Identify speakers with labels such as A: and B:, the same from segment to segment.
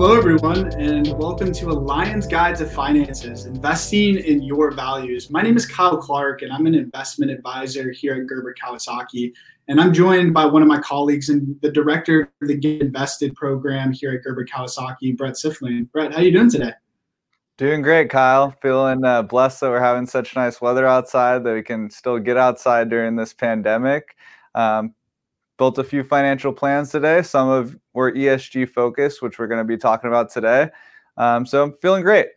A: Hello, everyone, and welcome to A Lion's Guide to Finances Investing in Your Values. My name is Kyle Clark, and I'm an investment advisor here at Gerber Kawasaki. And I'm joined by one of my colleagues and the director of the Get Invested program here at Gerber Kawasaki, Brett Siflin. Brett, how are you doing today?
B: Doing great, Kyle. Feeling uh, blessed that we're having such nice weather outside that we can still get outside during this pandemic. Um, built a few financial plans today. Some of were ESG focused, which we're going to be talking about today. Um, so I'm feeling great.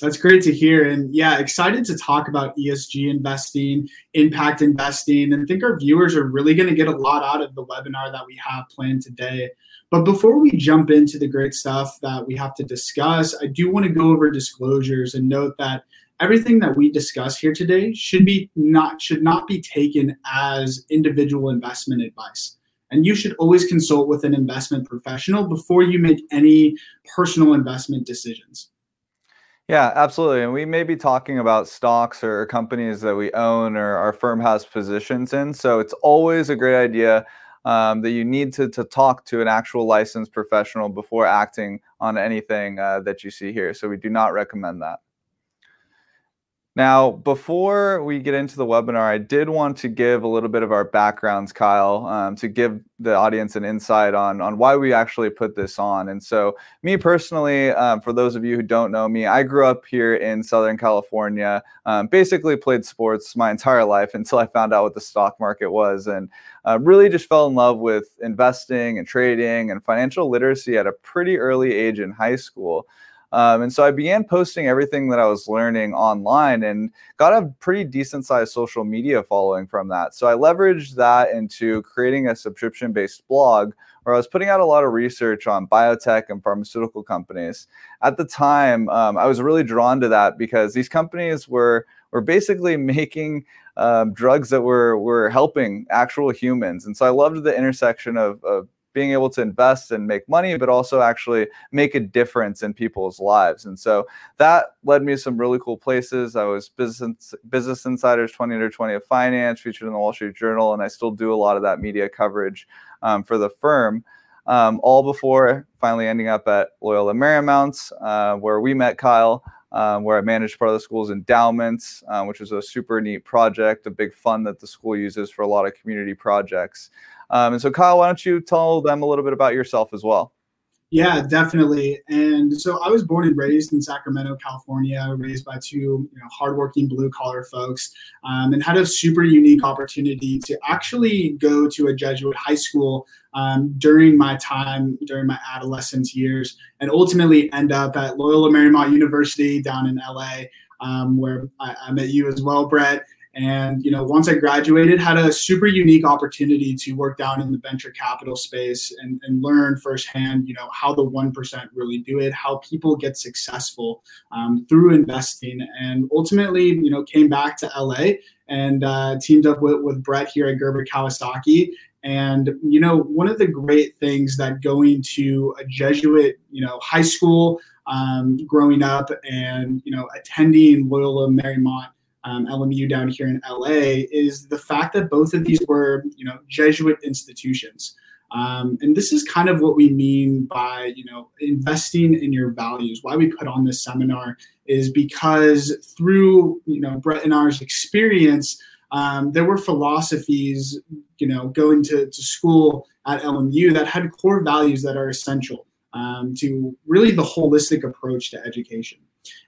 A: That's great to hear. And yeah, excited to talk about ESG investing, impact investing, and I think our viewers are really going to get a lot out of the webinar that we have planned today. But before we jump into the great stuff that we have to discuss, I do want to go over disclosures and note that everything that we discuss here today should be not should not be taken as individual investment advice. And you should always consult with an investment professional before you make any personal investment decisions.
B: Yeah absolutely. And we may be talking about stocks or companies that we own or our firm has positions in. So it's always a great idea um, that you need to, to talk to an actual licensed professional before acting on anything uh, that you see here. So we do not recommend that now, before we get into the webinar, I did want to give a little bit of our backgrounds, Kyle, um, to give the audience an insight on, on why we actually put this on. And so, me personally, um, for those of you who don't know me, I grew up here in Southern California, um, basically played sports my entire life until I found out what the stock market was, and uh, really just fell in love with investing and trading and financial literacy at a pretty early age in high school. Um, and so I began posting everything that I was learning online and got a pretty decent sized social media following from that. So I leveraged that into creating a subscription based blog where I was putting out a lot of research on biotech and pharmaceutical companies. At the time, um, I was really drawn to that because these companies were were basically making um, drugs that were were helping actual humans, and so I loved the intersection of, of being able to invest and make money, but also actually make a difference in people's lives. And so that led me to some really cool places. I was Business, Business Insider's 20 under 20 of Finance, featured in the Wall Street Journal, and I still do a lot of that media coverage um, for the firm. Um, all before finally ending up at Loyola Marymount, uh, where we met Kyle. Um, where I managed part of the school's endowments, um, which was a super neat project, a big fund that the school uses for a lot of community projects. Um, and so, Kyle, why don't you tell them a little bit about yourself as well?
A: Yeah, definitely. And so I was born and raised in Sacramento, California, raised by two you know, hardworking blue collar folks, um, and had a super unique opportunity to actually go to a Jesuit high school um, during my time, during my adolescence years, and ultimately end up at Loyola Marymount University down in LA, um, where I, I met you as well, Brett. And you know, once I graduated, had a super unique opportunity to work down in the venture capital space and, and learn firsthand, you know, how the one percent really do it, how people get successful um, through investing, and ultimately, you know, came back to LA and uh, teamed up with, with Brett here at Gerber Kawasaki. And you know, one of the great things that going to a Jesuit, you know, high school, um, growing up, and you know, attending Loyola Marymount um, LMU down here in LA is the fact that both of these were, you know, Jesuit institutions. Um, and this is kind of what we mean by, you know, investing in your values. Why we put on this seminar is because through, you know, Brett and ours experience, um, there were philosophies, you know, going to, to school at LMU that had core values that are essential um, to really the holistic approach to education.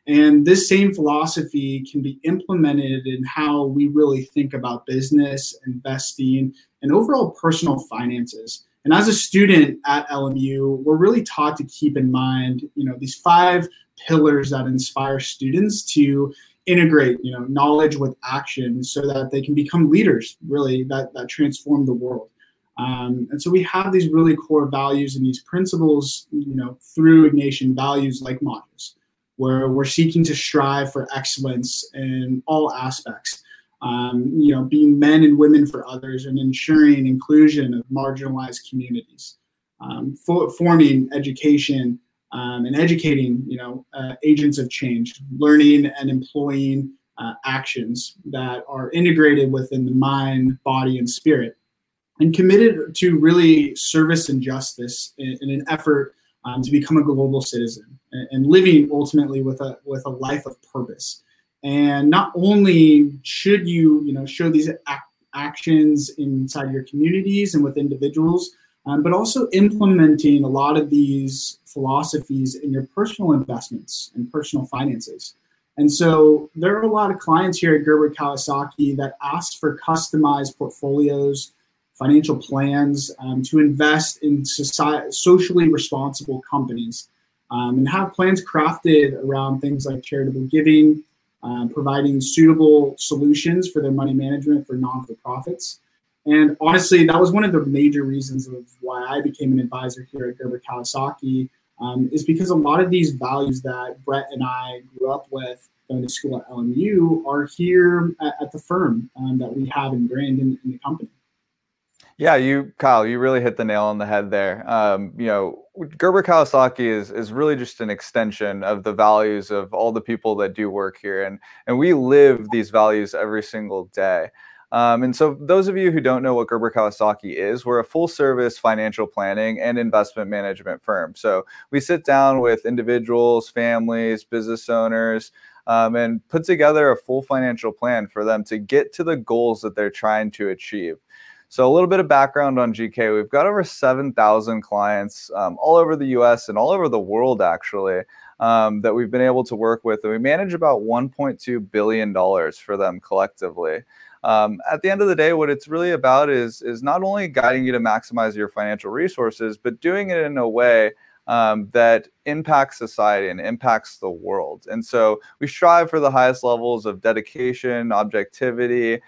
A: And this same philosophy can be implemented in how we really think about business, investing, and overall personal finances. And as a student at LMU, we're really taught to keep in mind, you know, these five pillars that inspire students to integrate, you know, knowledge with action so that they can become leaders, really, that, that transform the world. Um, and so we have these really core values and these principles, you know, through Ignatian values like modules where we're seeking to strive for excellence in all aspects. Um, you know, being men and women for others and ensuring inclusion of marginalized communities, um, for, forming education um, and educating, you know, uh, agents of change, learning and employing uh, actions that are integrated within the mind, body, and spirit, and committed to really service and justice in, in an effort um, to become a global citizen and, living ultimately with a with a life of purpose. And not only should you you know show these ac- actions inside your communities and with individuals, um, but also implementing a lot of these philosophies in your personal investments and personal finances. And so there are a lot of clients here at Gerber Kawasaki that ask for customized portfolios, financial plans um, to invest in society, socially responsible companies um, and have plans crafted around things like charitable giving, um, providing suitable solutions for their money management for non for profits. And honestly, that was one of the major reasons of why I became an advisor here at Gerber Kawasaki, um, is because a lot of these values that Brett and I grew up with going to school at LMU are here at, at the firm um, that we have ingrained in, in, the company.
B: Yeah, you, Kyle, you really hit the nail on the head there. Um, you know, Gerber Kawasaki is is really just an extension of the values of all the people that do work here, and and we live these values every single day. Um, and so, those of you who don't know what Gerber Kawasaki is, we're a full service financial planning and investment management firm. So, we sit down with individuals, families, business owners, um, and put together a full financial plan for them to get to the goals that they're trying to achieve. So, a little bit of background on GK. We've got over 7,000 clients um, all over the US and all over the world, actually, um, that we've been able to work with. And we manage about $1.2 billion for them collectively um, at the end of the day, what it's really about is is not only guiding you to maximize your financial resources, but doing it in a way um, that impacts society and impacts the world. And so we strive for the highest levels of dedication, objectivity,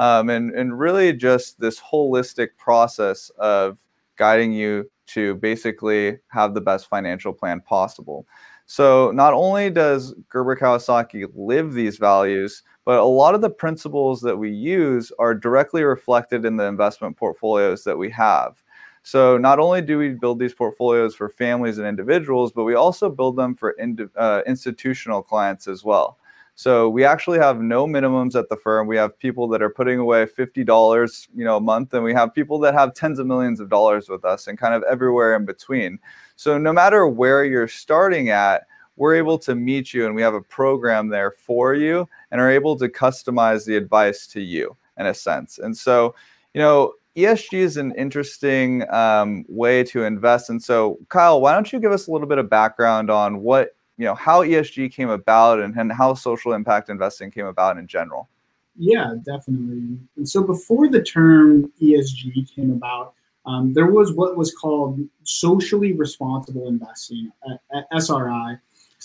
B: um, and and really just this holistic process of guiding you to basically have the best financial plan possible. So not only does Gerber Kawasaki live these values, but a lot of the principles that we use are directly reflected in the investment portfolios that we have. So not only do we build these portfolios for families and individuals, but we also build them for uh, institutional clients as well. So we actually have no minimums at the firm. We have people that are putting away fifty dollars, you know, a month, and we have people that have tens of millions of dollars with us, and kind of everywhere in between. So no matter where you're starting at, we're able to meet you and we have a program there for you and are able to customize the advice to you in a sense. And so, you know, ESG is an interesting um, way to invest. And so, Kyle, why don't you give us a little bit of background on what, you know, how ESG came about and, and how social impact investing came about in general?
A: Yeah, definitely. And so, before the term ESG came about, um, there was what was called socially responsible investing, uh, SRI,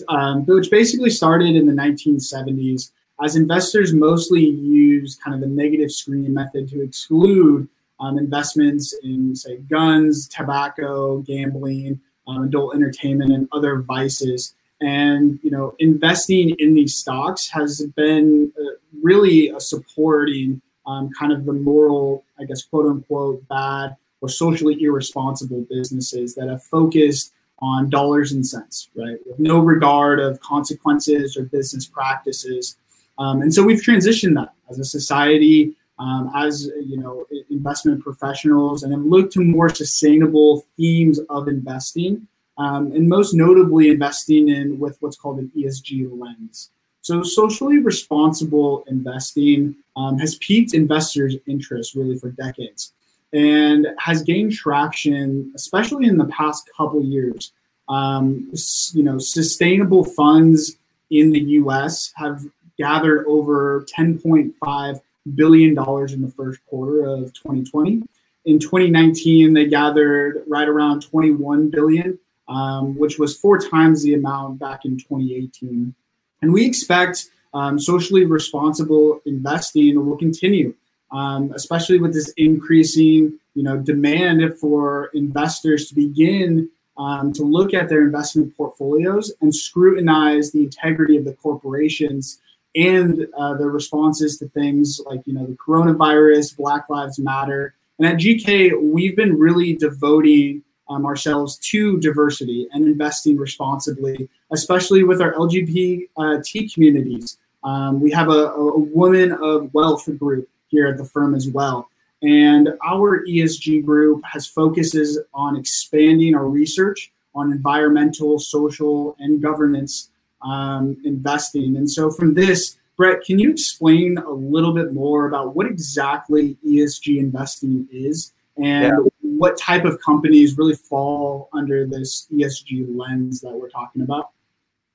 A: um, which basically started in the 1970s as investors mostly use kind of the negative screening method to exclude um, investments in, say, guns, tobacco, gambling, um, adult entertainment, and other vices. And you know, investing in these stocks has been uh, really a supporting um, kind of the moral, I guess, quote unquote, bad or socially irresponsible businesses that have focused on dollars and cents, right? With no regard of consequences or business practices. Um, and so we've transitioned that as a society, um, as you know, investment professionals, and have looked to more sustainable themes of investing, um, and most notably investing in with what's called an ESG lens. So socially responsible investing um, has piqued investors' interest really for decades and has gained traction, especially in the past couple years. Um, you know, sustainable funds in the U.S. have gathered over 10.5 billion dollars in the first quarter of 2020. In 2019, they gathered right around 21 billion, um, which was four times the amount back in 2018. And we expect um, socially responsible investing will continue um, especially with this increasing you know demand for investors to begin um, to look at their investment portfolios and scrutinize the integrity of the corporations and uh, their responses to things like you know the coronavirus, Black Lives Matter, and at GK we've been really devoting um, ourselves to diversity and investing responsibly, especially with our LGBT communities. Um, we have a, a woman of wealth group here at the firm as well. And our ESG group has focuses on expanding our research on environmental, social, and governance um, investing. And so, from this, Brett, can you explain a little bit more about what exactly ESG investing is and yeah. What type of companies really fall under this ESG lens that we're talking about?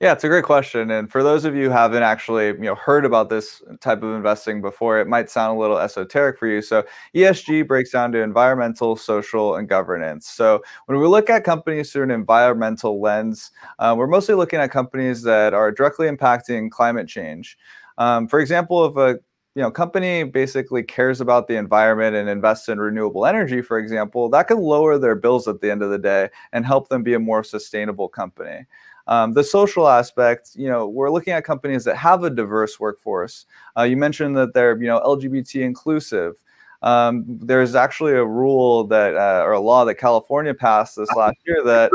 B: Yeah, it's a great question. And for those of you who haven't actually, you know, heard about this type of investing before, it might sound a little esoteric for you. So ESG breaks down to environmental, social, and governance. So when we look at companies through an environmental lens, uh, we're mostly looking at companies that are directly impacting climate change. Um, for example, if a you know company basically cares about the environment and invests in renewable energy, for example, that can lower their bills at the end of the day and help them be a more sustainable company. Um, the social aspect, you know, we're looking at companies that have a diverse workforce. Uh, you mentioned that they're, you know, LGBT inclusive. Um, there's actually a rule that, uh, or a law that California passed this last year that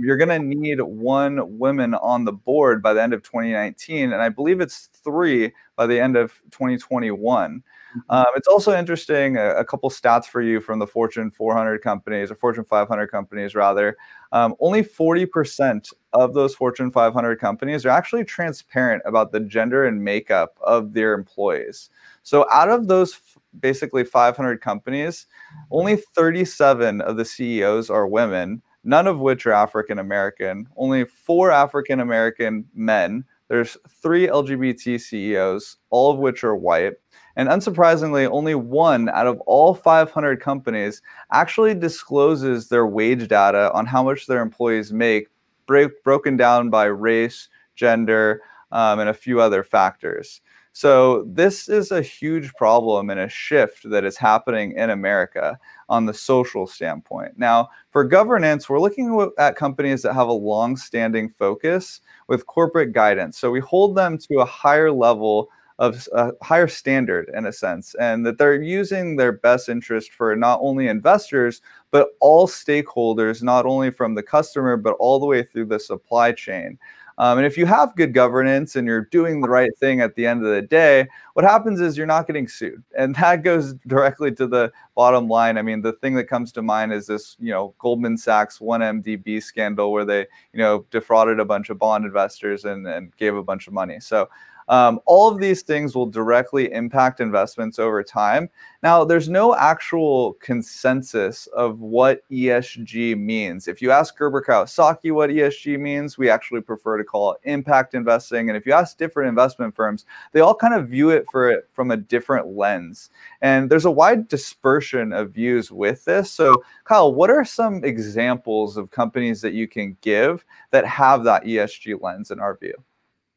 B: you're going to need one woman on the board by the end of 2019, and I believe it's three by the end of 2021. Mm-hmm. Um, it's also interesting a, a, couple stats for you from the Fortune 400 companies or Fortune 500 companies rather. Um, only 40% of those Fortune 500 companies are actually transparent about the gender and makeup of their employees. So out of those f- basically 500 companies, only 37 of the CEOs are women, none of which are African American. Only four African American men. There's three LGBT CEOs, all of which are white. And unsurprisingly, only one out of all 500 companies actually discloses their wage data on how much their employees make, break, broken down by race, gender, um, and a few other factors. So, this is a huge problem and a shift that is happening in America on the social standpoint. Now, for governance, we're looking at companies that have a long standing focus with corporate guidance. So, we hold them to a higher level of a higher standard in a sense, and that they're using their best interest for not only investors, but all stakeholders, not only from the customer, but all the way through the supply chain. Um, and if you have good governance and you're doing the right thing at the end of the day, what happens is you're not getting sued. And that goes directly to the bottom line. I mean, the thing that comes to mind is this, you know, Goldman Sachs 1MDB scandal where they, you know, defrauded a bunch of bond investors and, and gave a bunch of money. So um, all of these things will directly impact investments over time. Now, there's no actual consensus of what ESG means. If you ask Gerber Kawasaki what ESG means, we actually prefer to call it impact investing. And if you ask different investment firms, they all kind of view it for it from a different lens. And there's a wide dispersion of views with this. So, Kyle, what are some examples of companies that you can give that have that ESG lens in our view?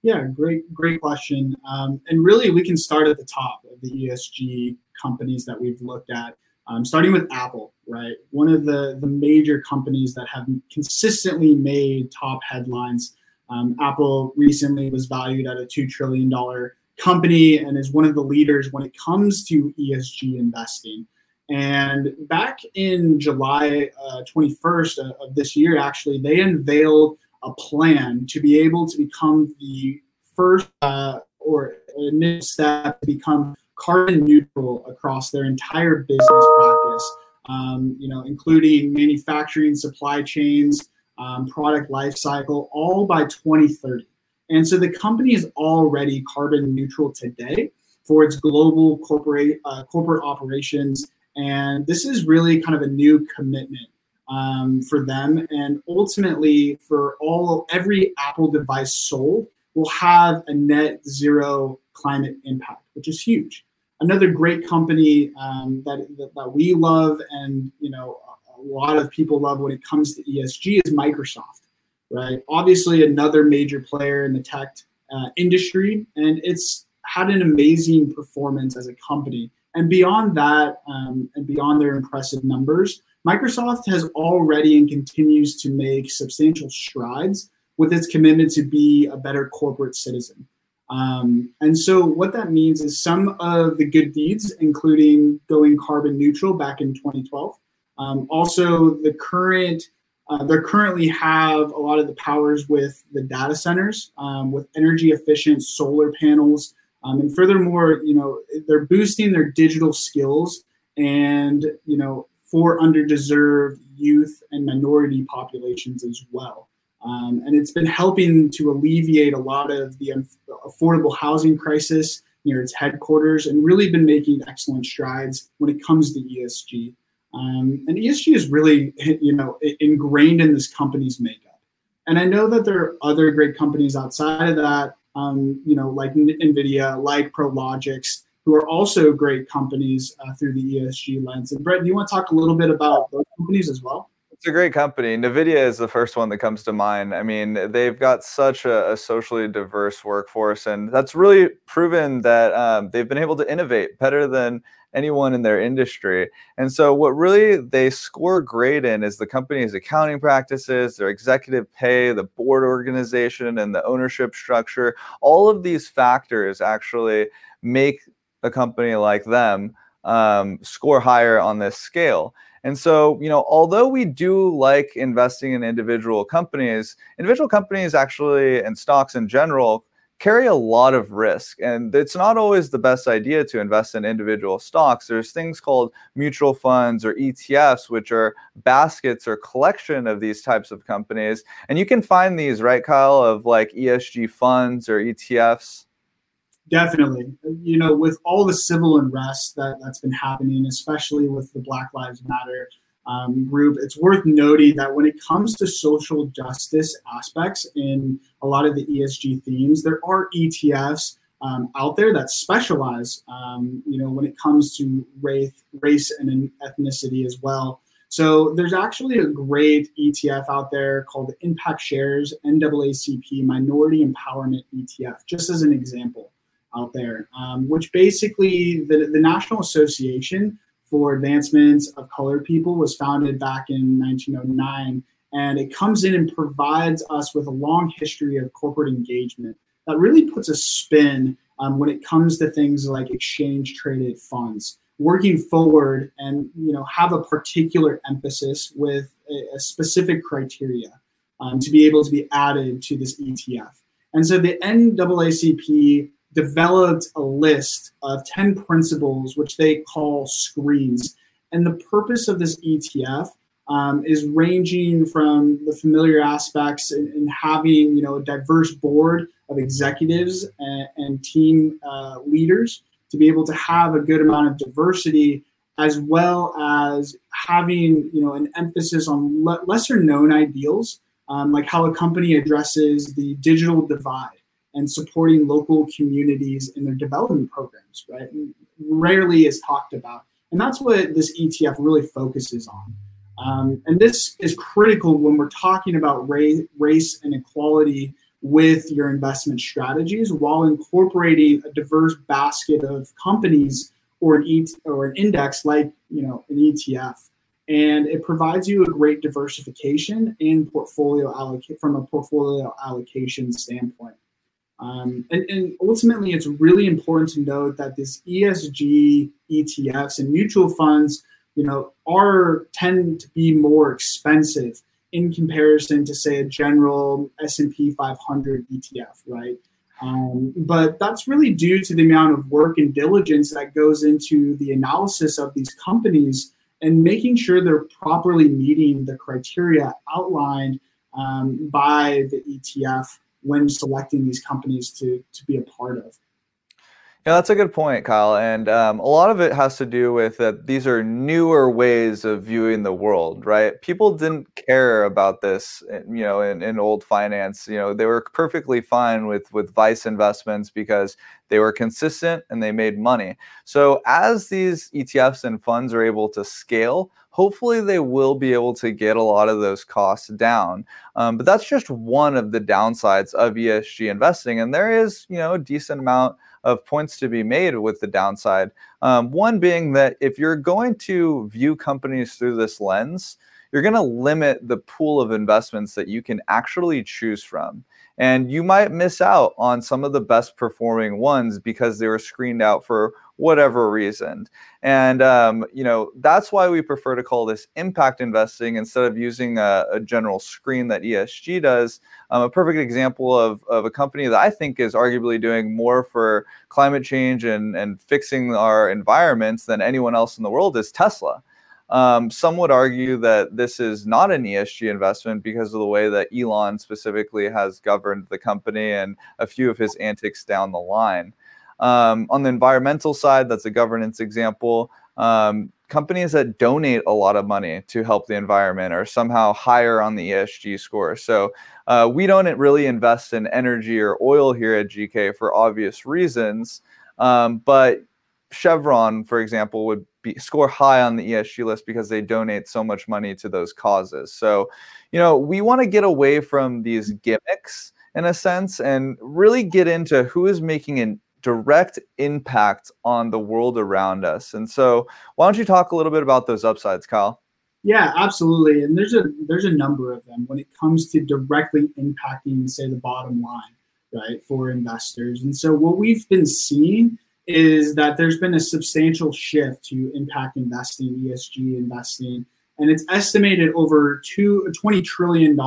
A: Yeah, great, great question. Um, and really, we can start at the top of the ESG companies that we've looked at, um, starting with Apple, right? One of the, the major companies that have consistently made top headlines. Um, Apple recently was valued at a $2 trillion company and is one of the leaders when it comes to ESG investing. And back in July uh, 21st of this year, actually, they unveiled a plan to be able to become the first uh, or initial step to become carbon neutral across their entire business practice. Um, you know, including manufacturing, supply chains, um, product life cycle, all by 2030. And so the company is already carbon neutral today for its global corporate uh, corporate operations, and this is really kind of a new commitment um, for them. And ultimately, for all every Apple device sold, will have a net zero climate impact, which is huge. Another great company um, that, that, that we love, and you know, a lot of people love when it comes to ESG, is Microsoft. Right, obviously another major player in the tech uh, industry, and it's had an amazing performance as a company. And beyond that, um, and beyond their impressive numbers, Microsoft has already and continues to make substantial strides with its commitment to be a better corporate citizen. Um, and so, what that means is some of the good deeds, including going carbon neutral back in 2012. Um, also, the current uh, they currently have a lot of the powers with the data centers, um, with energy efficient solar panels, um, and furthermore, you know, they're boosting their digital skills and you know for underdeserved youth and minority populations as well. Um, and it's been helping to alleviate a lot of the affordable housing crisis near its headquarters and really been making excellent strides when it comes to ESG. Um, and ESG is really, you know, ingrained in this company's makeup. And I know that there are other great companies outside of that, um, you know, like NVIDIA, like Prologis, who are also great companies uh, through the ESG lens. And Brett, do you want to talk a little bit about those companies as well?
B: It's a great company. NVIDIA is the first one that comes to mind. I mean, they've got such a, a socially diverse workforce, and that's really proven that um, they've been able to innovate better than anyone in their industry. And so, what really they score great in is the company's accounting practices, their executive pay, the board organization, and the ownership structure. All of these factors actually make a company like them um, score higher on this scale. And so, you know, although we do like investing in individual companies, individual companies actually and stocks in general carry a lot of risk. And it's not always the best idea to invest in individual stocks. There's things called mutual funds or ETFs, which are baskets or collection of these types of companies. And you can find these, right, Kyle, of like ESG funds or ETFs.
A: Definitely. You know, with all the civil unrest that, that's been happening, especially with the Black Lives Matter um, group, it's worth noting that when it comes to social justice aspects in a lot of the ESG themes, there are ETFs um, out there that specialize, um, you know, when it comes to race, race and ethnicity as well. So there's actually a great ETF out there called Impact Shares NAACP Minority Empowerment ETF, just as an example out there, um, which basically the, the National Association for Advancements of Colored People was founded back in 1909. And it comes in and provides us with a long history of corporate engagement that really puts a spin um, when it comes to things like exchange traded funds working forward and you know have a particular emphasis with a, a specific criteria um, to be able to be added to this ETF. And so the NAACP developed a list of 10 principles, which they call screens. And the purpose of this ETF um, is ranging from the familiar aspects and, having you know a diverse board of executives and, and team uh, leaders to be able to have a good amount of diversity as well as having you know an emphasis on le- lesser known ideals um, like how a company addresses the digital divide and supporting local communities in their development programs, right? Rarely is talked about. And that's what this ETF really focuses on. Um, and this is critical when we're talking about race, race and equality with your investment strategies while incorporating a diverse basket of companies or an, e- or an index like you know an ETF. And it provides you a great diversification and portfolio allocate from a portfolio allocation standpoint. Um, and, and, ultimately, it's really important to note that this ESG ETFs and mutual funds, you know, are tend to be more expensive in comparison to, say, a general S&P 500 ETF, right? Um, but that's really due to the amount of work and diligence that goes into the analysis of these companies and making sure they're properly meeting the criteria outlined um, by the ETF when selecting these companies to to be a part of.
B: Yeah, that's a good point, Kyle. And um, a lot of it has to do with that these are newer ways of viewing the world, right? People didn't care about this, you know, in, in old finance. You know, they were perfectly fine with with vice investments because they were consistent and they made money. So as these ETFs and funds are able to scale, hopefully they will be able to get a lot of those costs down. Um, but that's just one of the downsides of ESG investing, and there is, you know, a decent amount of points to be made with the downside. Um, one being that if you're going to view companies through this lens, you're going to limit the pool of investments that you can actually choose from. And you might miss out on some of the best performing ones because they were screened out for whatever reason. And um, you know that's why we prefer to call this impact investing instead of using a, a general screen that ESG does. Um, a perfect example of, of a company that I think is arguably doing more for climate change and, and fixing our environments than anyone else in the world is Tesla. Um, some would argue that this is not an ESG investment because of the way that Elon specifically has governed the company and a few of his antics down the line. Um, on the environmental side, that's a governance example. Um, companies that donate a lot of money to help the environment are somehow higher on the ESG score. So uh, we don't really invest in energy or oil here at GK for obvious reasons. Um, but Chevron, for example, would be, score high on the ESG list because they donate so much money to those causes. So, you know, we want to get away from these gimmicks in a sense and really get into who is making an direct impact on the world around us. And so, why don't you talk a little bit about those upsides, Kyle?
A: Yeah, absolutely. And there's a there's a number of them when it comes to directly impacting, say, the bottom line, right, for investors. And so, what we've been seeing is that there's been a substantial shift to impact investing, ESG investing, and it's estimated over two, $20 trillion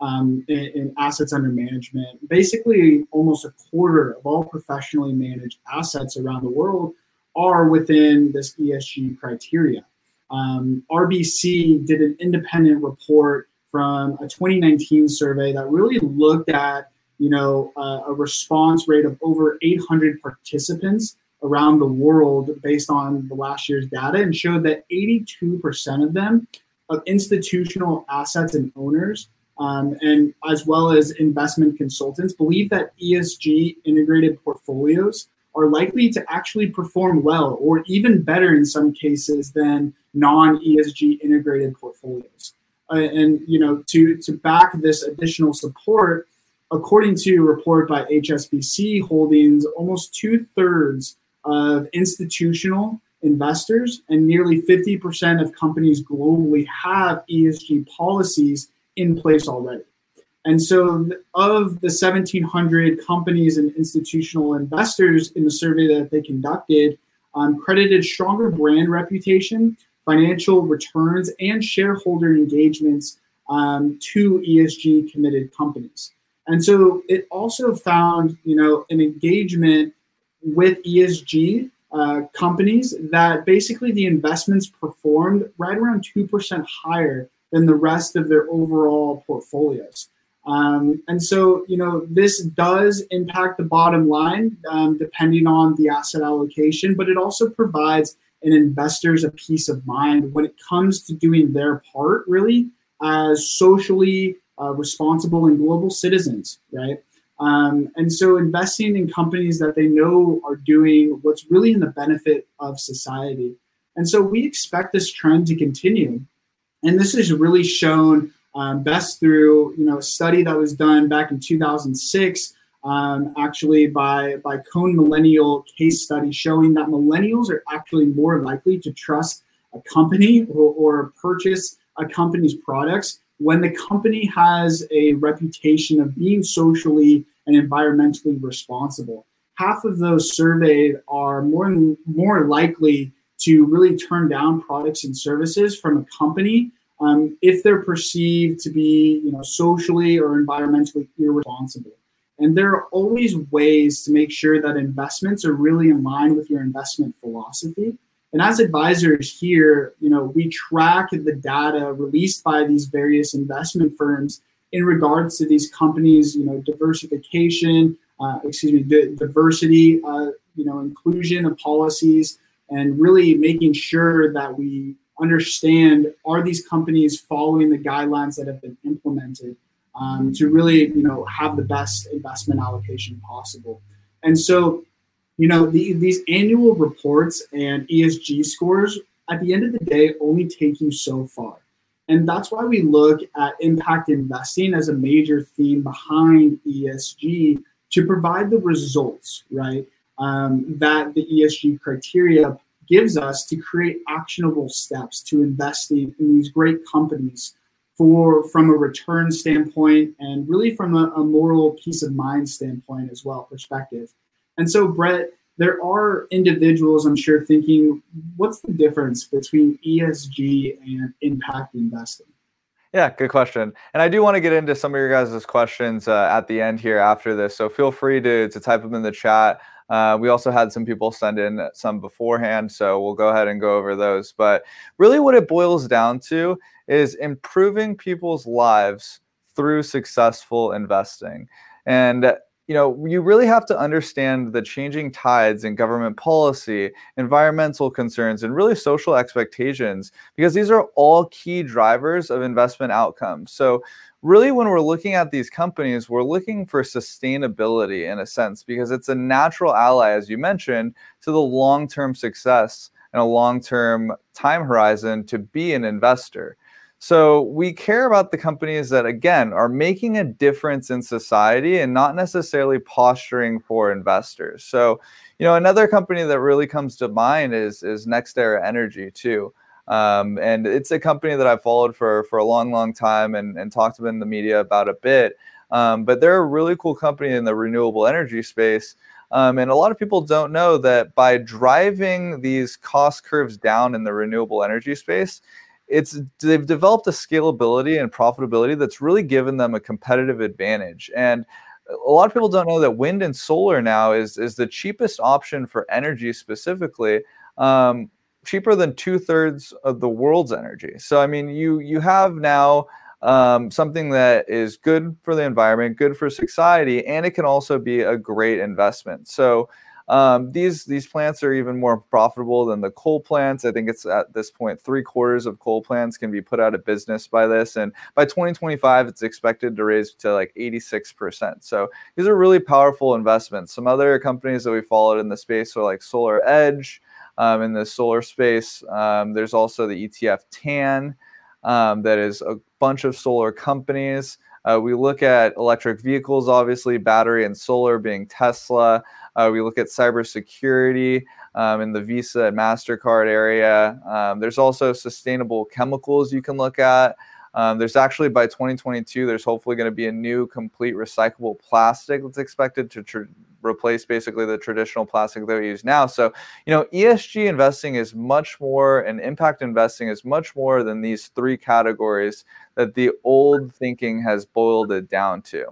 A: um, in, in, assets under management. Basically, almost a quarter of all professionally managed assets around the world are within this ESG criteria. Um, RBC did an independent report from a 2019 survey that really looked at, you know, uh, a response rate of over 800 participants around the world based on the last year's data and showed that 82% of them of institutional assets and owners um, and as well as investment consultants believe that ESG integrated portfolios are likely to actually perform well or even better in some cases than non-ESG integrated portfolios. Uh, and you know to to back this additional support, according to a report by HSBC Holdings, almost two thirds of institutional investors and nearly 50% of companies globally have ESG policies in place already. And so, of the 1,700 companies and institutional investors in the survey that they conducted, um, credited stronger brand reputation, financial returns, and shareholder engagements um, to ESG committed companies. And so, it also found, you know, an engagement with ESG uh, companies that basically the investments performed right around 2% higher than the rest of their overall portfolios. Um, and so, you know, this does impact the bottom line um, depending on the asset allocation, but it also provides an investors a peace of mind when it comes to doing their part, really, as socially uh, responsible and global citizens, right? Um, and so, investing in companies that they know are doing what's really in the benefit of society. And so, we expect this trend to continue. And this is really shown um, best through you know a study that was done back in 2006, um, actually by by Cone Millennial case study showing that millennials are actually more likely to trust a company or, or purchase a company's products when the company has a reputation of being socially and environmentally responsible. Half of those surveyed are more more likely to really turn down products and services from a company um, if they're perceived to be, you know, socially or environmentally irresponsible. And there are always ways to make sure that investments are really in line with your investment philosophy. And as advisors here, you know, we track the data released by these various investment firms in regards to these companies, you know, diversification, uh, excuse me, d- diversity, uh, you know, inclusion of policies, and really making sure that we understand are these companies following the guidelines that have been implemented um, to really, you know, have the best investment allocation possible. And so, you know, the, these annual reports and ESG scores at the end of the day only take you so far. And that's why we look at impact investing as a major theme behind ESG to provide the results, right? Um, that the ESG criteria gives us to create actionable steps to investing in these great companies for from a return standpoint and really from a, a moral peace of mind standpoint as well perspective. And so Brett, there are individuals I'm sure thinking, what's the difference between ESG and impact investing?
B: Yeah, good question. And I do want to get into some of your guys' questions uh, at the end here after this. So feel free to, to type them in the chat. Uh, we also had some people send in some beforehand, so we'll go ahead and go over those. But really, what it boils down to is improving people's lives through successful investing. And you know, you really have to understand the changing tides in government policy, environmental concerns, and really social expectations, because these are all key drivers of investment outcomes. So, really, when we're looking at these companies, we're looking for sustainability in a sense, because it's a natural ally, as you mentioned, to the long term success and a long term time horizon to be an investor. So we care about the companies that, again, are making a difference in society and not necessarily posturing for investors. So, you know, another company that really comes to mind is is NextEra Energy too. Um, and it's a company that I've followed for for a long, long time and, and talked about in the media about a bit. Um, but they're a really cool company in the renewable energy space. Um, and a lot of people don't know that by driving these cost curves down in the renewable energy space, it's they've developed a scalability and profitability that's really given them a competitive advantage and a lot of people don't know that wind and solar now is is the cheapest option for energy specifically um, cheaper than two-thirds of the world's energy so i mean you you have now um, something that is good for the environment good for society and it can also be a great investment so um, these these plants are even more profitable than the coal plants. I think it's at this point three quarters of coal plants can be put out of business by this, and by 2025 it's expected to raise to like 86 percent. So these are really powerful investments. Some other companies that we followed in the space are like SolarEdge. Um, in the solar space, um, there's also the ETF TAN. Um, that is a bunch of solar companies. Uh, we look at electric vehicles, obviously, battery and solar being Tesla. Uh, we look at cybersecurity um, in the Visa and MasterCard area. Um, there's also sustainable chemicals you can look at. Um, there's actually by 2022, there's hopefully going to be a new complete recyclable plastic that's expected to tr- replace basically the traditional plastic that we use now. So, you know, ESG investing is much more, and impact investing is much more than these three categories that the old thinking has boiled it down to.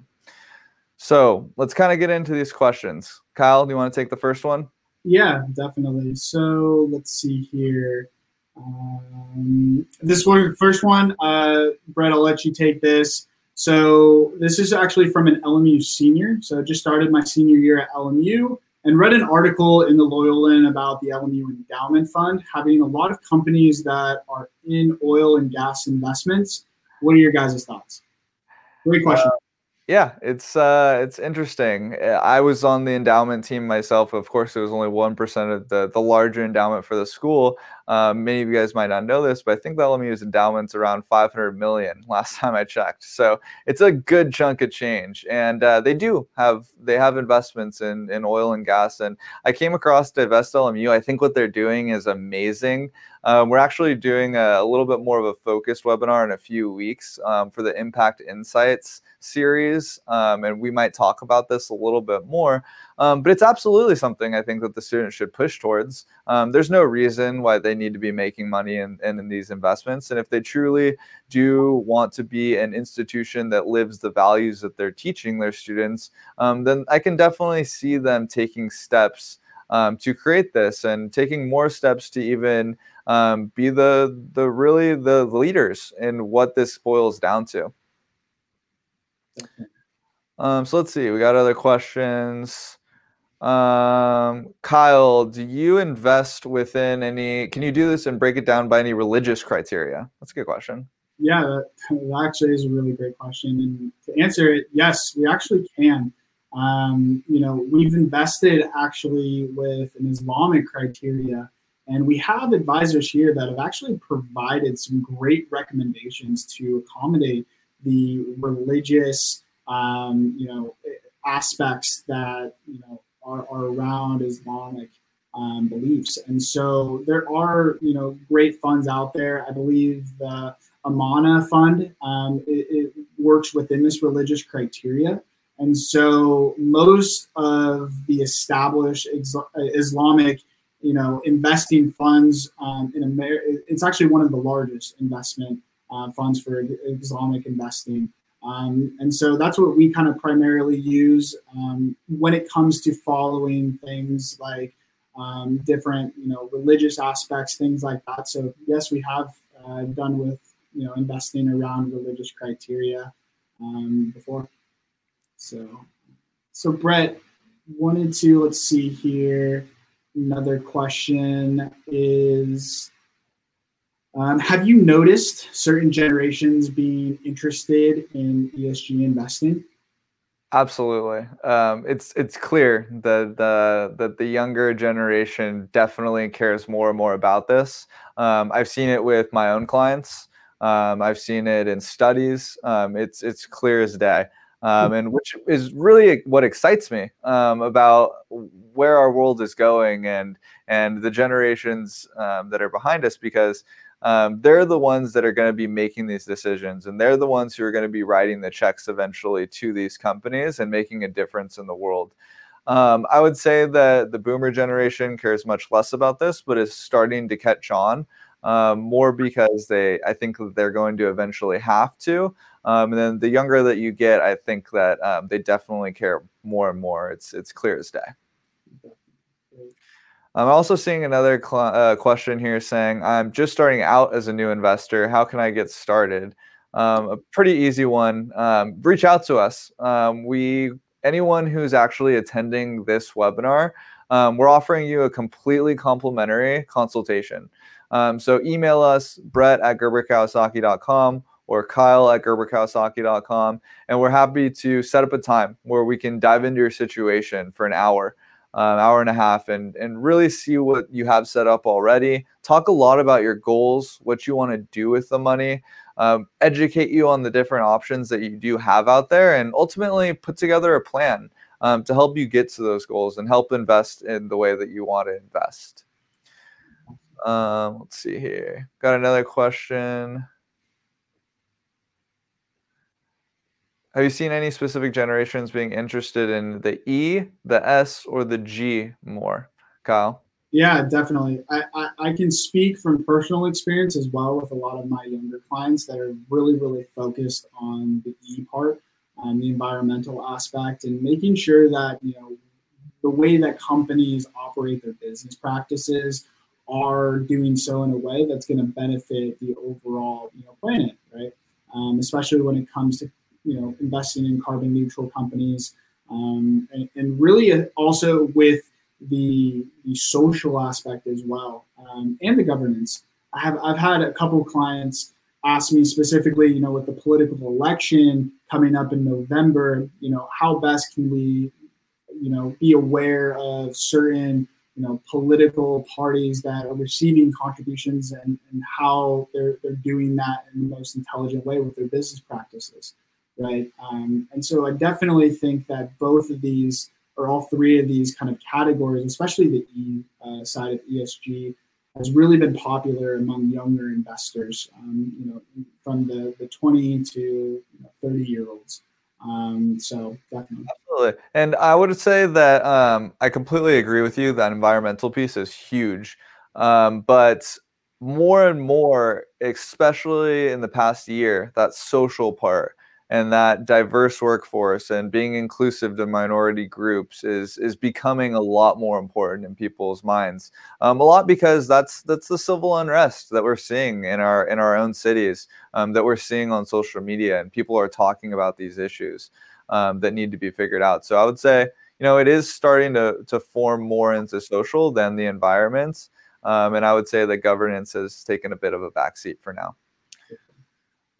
B: So let's kind of get into these questions. Kyle, do you want to take the first one?
A: Yeah, definitely. So let's see here. Um, this one, first one, uh, Brett, I'll let you take this. So this is actually from an LMU senior. So I just started my senior year at LMU and read an article in the Loyolan about the LMU Endowment Fund having a lot of companies that are in oil and gas investments. What are your guys' thoughts? Great question. Uh,
B: yeah, it's uh, it's interesting. I was on the endowment team myself. Of course, it was only one percent of the the larger endowment for the school. Um, many of you guys might not know this, but I think the LMU's endowment's around 500 million last time I checked. So it's a good chunk of change, and uh, they do have they have investments in in oil and gas. And I came across Divest LMU. I think what they're doing is amazing. Um, we're actually doing a, a, little bit more of a focused webinar in a few weeks um, for the Impact Insights series, um, and we might talk about this a little bit more. Um, but it's absolutely something I think that the students should push towards. Um, there's no reason why they need to be making money in, in, in these investments, and if they truly do want to be an institution that lives the values that they're teaching their students, um, then I can definitely see them taking steps um, to create this and taking more steps to even um, be the the really the leaders in what this boils down to. Um, so let's see. We got other questions. Um, Kyle, do you invest within any? Can you do this and break it down by any religious criteria? That's a good question.
A: Yeah, that, that actually is a really great question. And to answer it, yes, we actually can. Um, you know, we've invested actually with an Islamic criteria, and we have advisors here that have actually provided some great recommendations to accommodate the religious, um, you know, aspects that you know are, are around Islamic um, beliefs. And so there are, you know, great funds out there. I believe the Amana Fund um, it, it works within this religious criteria. And so most of the established Islamic, you know, investing funds um, in America, it's actually one of the largest investment uh, funds for Islamic investing Um, and so that's what we kind of primarily use um, when it comes to following things like um, different, you know, religious aspects, things like that. So yes, we have uh, done with, you know, investing around religious criteria um, before. So, so Brett wanted to let's see here. Another question is um, have you noticed certain generations being interested in ESG investing?
B: Absolutely, um, it's it's clear that the that the younger generation definitely cares more and more about this. Um, I've seen it with my own clients. Um, I've seen it in studies. Um, it's it's clear as day, um, and which is really what excites me about where our world is going and and the generations that are behind us because um, they're the ones that are going to be making these decisions and they're the ones who are going to be writing the checks eventually to these companies and making a difference in the world. Um, i would say that the boomer generation cares much less about this but is starting to catch on um, more because they i think they're going to eventually have to. Um, and then the younger that you get i think that um, they definitely care more and more. It's it's clear as day I'm also seeing another cl- uh, question here saying, I'm just starting out as a new investor. How can I get started? Um, a pretty easy one. Um, reach out to us. Um, we anyone who's actually attending this webinar, um, we're offering you a completely complimentary consultation. Um, so email us, Brett at gerberkawasaki.com or Kyle at gerberkawasaki.com, and we're happy to set up a time where we can dive into your situation for an hour um, hour and a half and and really see what you have set up already. Talk a lot about your goals what you want to do with the money um, educate you on the different options that you do have out there and ultimately put together a plan um, to help you get to those goals and help invest in the way that you want to invest. Um, let's see here. Got another question Have you seen any specific generations being interested in the E, the S, or the G more, Kyle?
A: Yeah, definitely. I, I, I, can speak from personal experience as well with a lot of my younger clients that are really, really focused on the E part, um, the environmental aspect, and making sure that, you know, the way that companies operate their business practices are doing so in a way that's going to benefit the overall, you know, planet, right? Um, especially when it comes to you know investing in carbon neutral companies um, and, and, really also with the, the social aspect as well um, and the governance. I have I've had a couple clients ask me specifically you know with the political election coming up in November you know how best can we you know be aware of certain you know political parties that are receiving contributions and, and how they're, they're doing that in the most intelligent way with their business practices right? Um, and so I definitely think that both of these, or all three of these kind of categories, especially the E uh, side of ESG, has really been popular among younger investors, um, you know, from the, the 20 to you know, 30 year olds. Um, so definitely.
B: Absolutely. And I would say that um, I completely agree with you that environmental piece is huge. Um, but more and more, especially in the past year, that social part and that diverse workforce and being inclusive to minority groups is is becoming a lot more important in people's minds. Um, a lot because that's that's the civil unrest that we're seeing in our in our own cities, um, that we're seeing on social media, and people are talking about these issues um, that need to be figured out. So I would say, you know, it is starting to to form more into social than the environments, um, and I would say that governance has taken a bit of a backseat for now.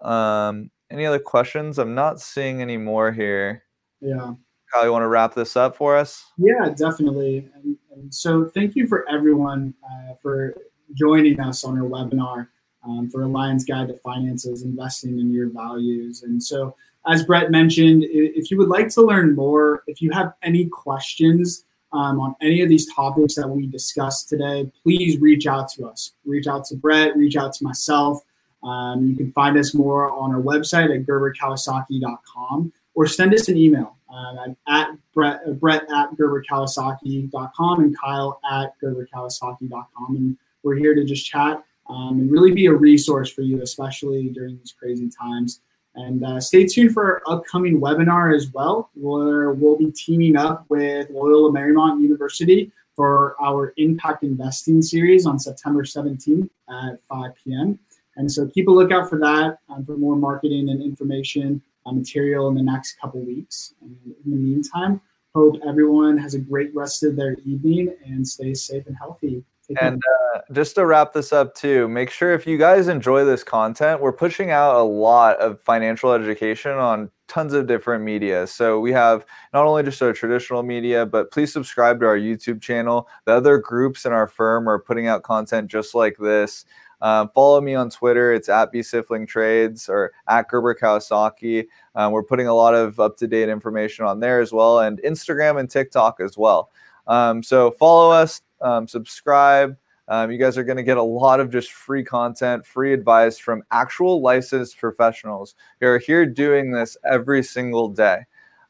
B: Um, any other questions? I'm not seeing any more here.
A: Yeah.
B: Kyle, you want to wrap this up for us?
A: Yeah, definitely. And, and so thank you for everyone uh, for joining us on our webinar um, for Alliance Guide to Finances, Investing in Your Values. And so, as Brett mentioned, if you would like to learn more, if you have any questions um, on any of these topics that we discussed today, please reach out to us. Reach out to Brett, reach out to myself. Um, you can find us more on our website at gerberkawasaki.com or send us an email uh, at Brett, uh, Brett at gerberkawasaki.com and Kyle at gerberkawasaki.com. And we're here to just chat um, and really be a resource for you, especially during these crazy times. And uh, stay tuned for our upcoming webinar as well, where we'll be teaming up with Loyola Marymount University for our Impact Investing series on September 17th at 5 p.m. And so keep a lookout for that um, for more marketing and information uh, material in the next couple weeks. And in the meantime, hope everyone has a great rest of their evening and stay safe and healthy.
B: And uh, just to wrap this up, too, make sure if you guys enjoy this content, we're pushing out a lot of financial education on tons of different media. So we have not only just our traditional media, but please subscribe to our YouTube channel. The other groups in our firm are putting out content just like this. Um, follow me on Twitter. It's at bsifling trades or at Gerber Kawasaki. Um, we're putting a lot of up to date information on there as well, and Instagram and TikTok as well. Um, so follow us, um, subscribe. Um, you guys are going to get a lot of just free content, free advice from actual licensed professionals who are here doing this every single day.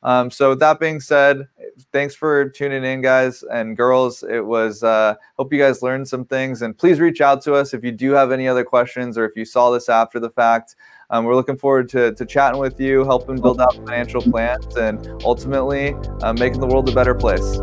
B: Um, so with that being said, thanks for tuning in, guys and girls. It was uh, hope you guys learned some things, and please reach out to us if you do have any other questions or if you saw this after the fact. Um, we're looking forward to, to chatting with you, helping build out financial plans, and ultimately uh, making the world a better place.